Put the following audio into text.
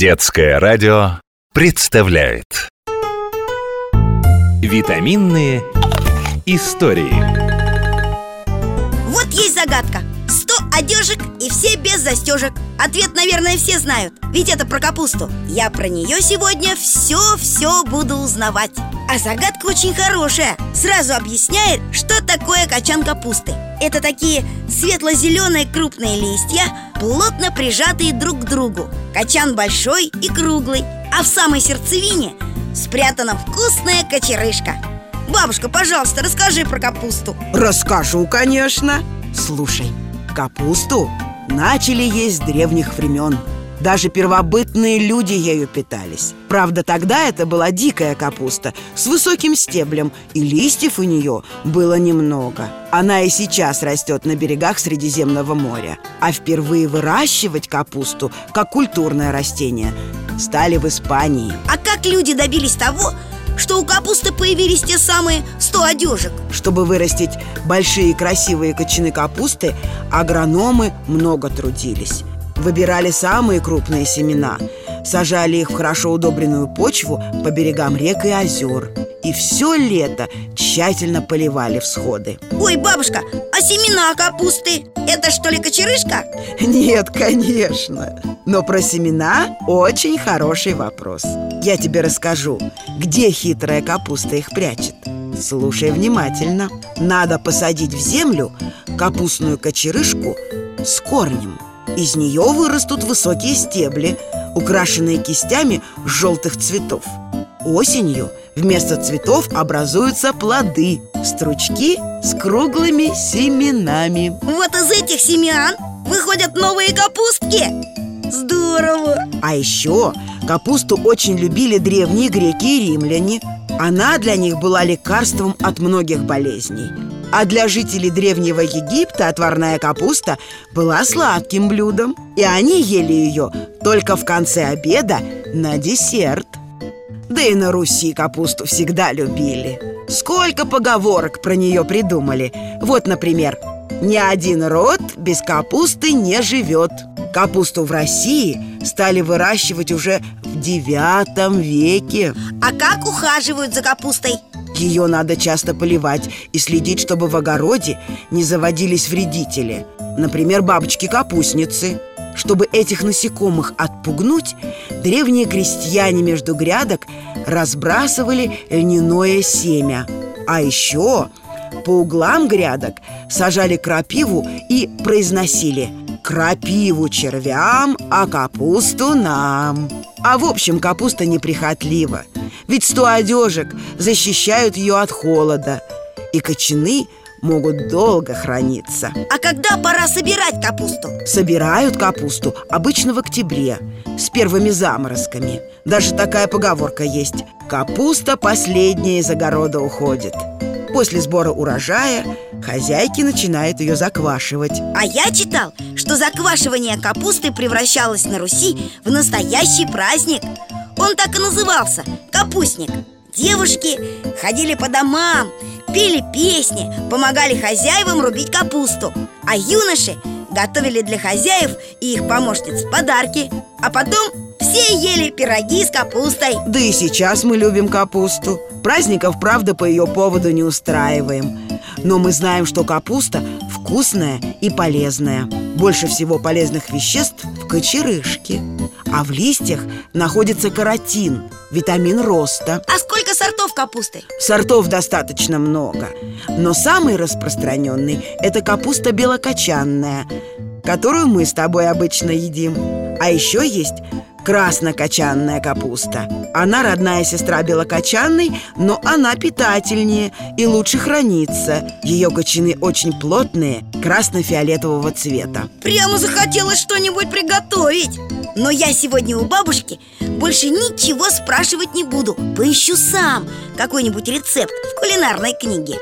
Детское радио представляет. Витаминные истории. Вот есть загадка. 100 одежек и все без застежек. Ответ, наверное, все знают. Ведь это про капусту. Я про нее сегодня все-все буду узнавать. А загадка очень хорошая. Сразу объясняет, что такое качан капусты. Это такие светло-зеленые крупные листья Плотно прижатые друг к другу Качан большой и круглый А в самой сердцевине спрятана вкусная кочерышка. Бабушка, пожалуйста, расскажи про капусту. Расскажу, конечно. Слушай, капусту начали есть с древних времен Даже первобытные люди ею питались Правда, тогда это была дикая капуста с высоким стеблем И листьев у нее было немного Она и сейчас растет на берегах Средиземного моря А впервые выращивать капусту, как культурное растение, стали в Испании А как люди добились того, что у капусты появились те самые 100 одежек? Чтобы вырастить большие красивые кочаны капусты, агрономы много трудились. Выбирали самые крупные семена, сажали их в хорошо удобренную почву по берегам рек и озер. И все лето тщательно поливали всходы. Ой, бабушка, а семена капусты? Это что ли кочерышка? Нет, конечно. Но про семена очень хороший вопрос. Я тебе расскажу, где хитрая капуста их прячет. Слушай внимательно. Надо посадить в землю капустную кочерышку с корнем. Из нее вырастут высокие стебли, украшенные кистями желтых цветов. Осенью вместо цветов образуются плоды, стручки с круглыми семенами. Вот из этих семян выходят новые капустки Здорово! А еще капусту очень любили древние греки и римляне Она для них была лекарством от многих болезней А для жителей древнего Египта отварная капуста была сладким блюдом И они ели ее только в конце обеда на десерт. Да и на Руси капусту всегда любили. Сколько поговорок про нее придумали. Вот, например, ни один род без капусты не живет Капусту в России стали выращивать уже в девятом веке. А как ухаживают за капустой? Ее надо часто поливать и следить, чтобы в огороде не заводились вредители Например, бабочки-капустницы Чтобы этих насекомых отпугнуть, древние крестьяне между грядок разбрасывали льняное семя. А еще по углам грядок сажали крапиву и произносили Крапиву червям, а капусту нам А в общем капуста неприхотлива Ведь сто одежек защищают ее от холода И кочаны могут долго храниться. А когда пора собирать капусту? Собирают капусту обычно в октябре С первыми заморозками. Даже такая поговорка есть. Капуста последняя из огорода уходит После сбора урожая хозяйки начинают ее заквашивать. А я читал, что заквашивание капусты превращалось на Руси в настоящий праздник Он так и назывался – капустник Девушки ходили по домам, пели песни, помогали хозяевам рубить капусту. А юноши готовили для хозяев и их помощниц подарки. А потом все ели пироги с капустой. Да и сейчас мы любим капусту. Праздников, правда, по ее поводу не устраиваем. Но мы знаем, что капуста вкусная и полезная. Больше всего полезных веществ в кочерышке А в листьях находится каротин, витамин роста. А сколько сортов капусты? Сортов достаточно много. Но самый распространенный – это капуста белокочанная Которую мы с тобой обычно едим. А еще есть краснокочанная капуста. Она родная сестра белокочанной, но она питательнее и лучше хранится. Ее кочаны очень плотные, красно-фиолетового цвета. Прямо захотелось что-нибудь приготовить. Но я сегодня у бабушки больше ничего спрашивать не буду. Поищу сам какой-нибудь рецепт в кулинарной книге